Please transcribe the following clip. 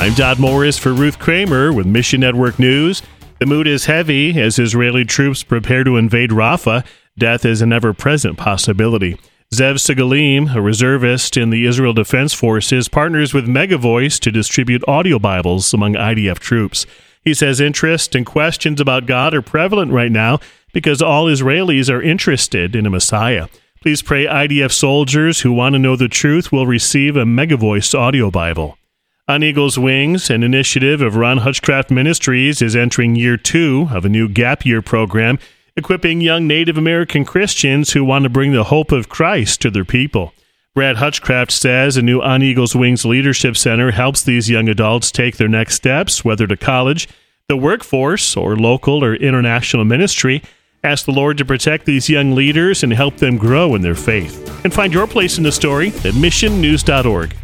I'm Dodd Morris for Ruth Kramer with Mission Network News. The mood is heavy as Israeli troops prepare to invade Rafah. Death is an ever present possibility. Zev Segalim, a reservist in the Israel Defense Forces, partners with Megavoice to distribute audio Bibles among IDF troops. He says interest and questions about God are prevalent right now because all Israelis are interested in a Messiah. Please pray IDF soldiers who want to know the truth will receive a Megavoice audio Bible. On Eagle's Wings, an initiative of Ron Hutchcraft Ministries is entering year two of a new gap year program, equipping young Native American Christians who want to bring the hope of Christ to their people. Brad Hutchcraft says a new On Eagle's Wings Leadership Center helps these young adults take their next steps, whether to college, the workforce, or local or international ministry. Ask the Lord to protect these young leaders and help them grow in their faith. And find your place in the story at missionnews.org.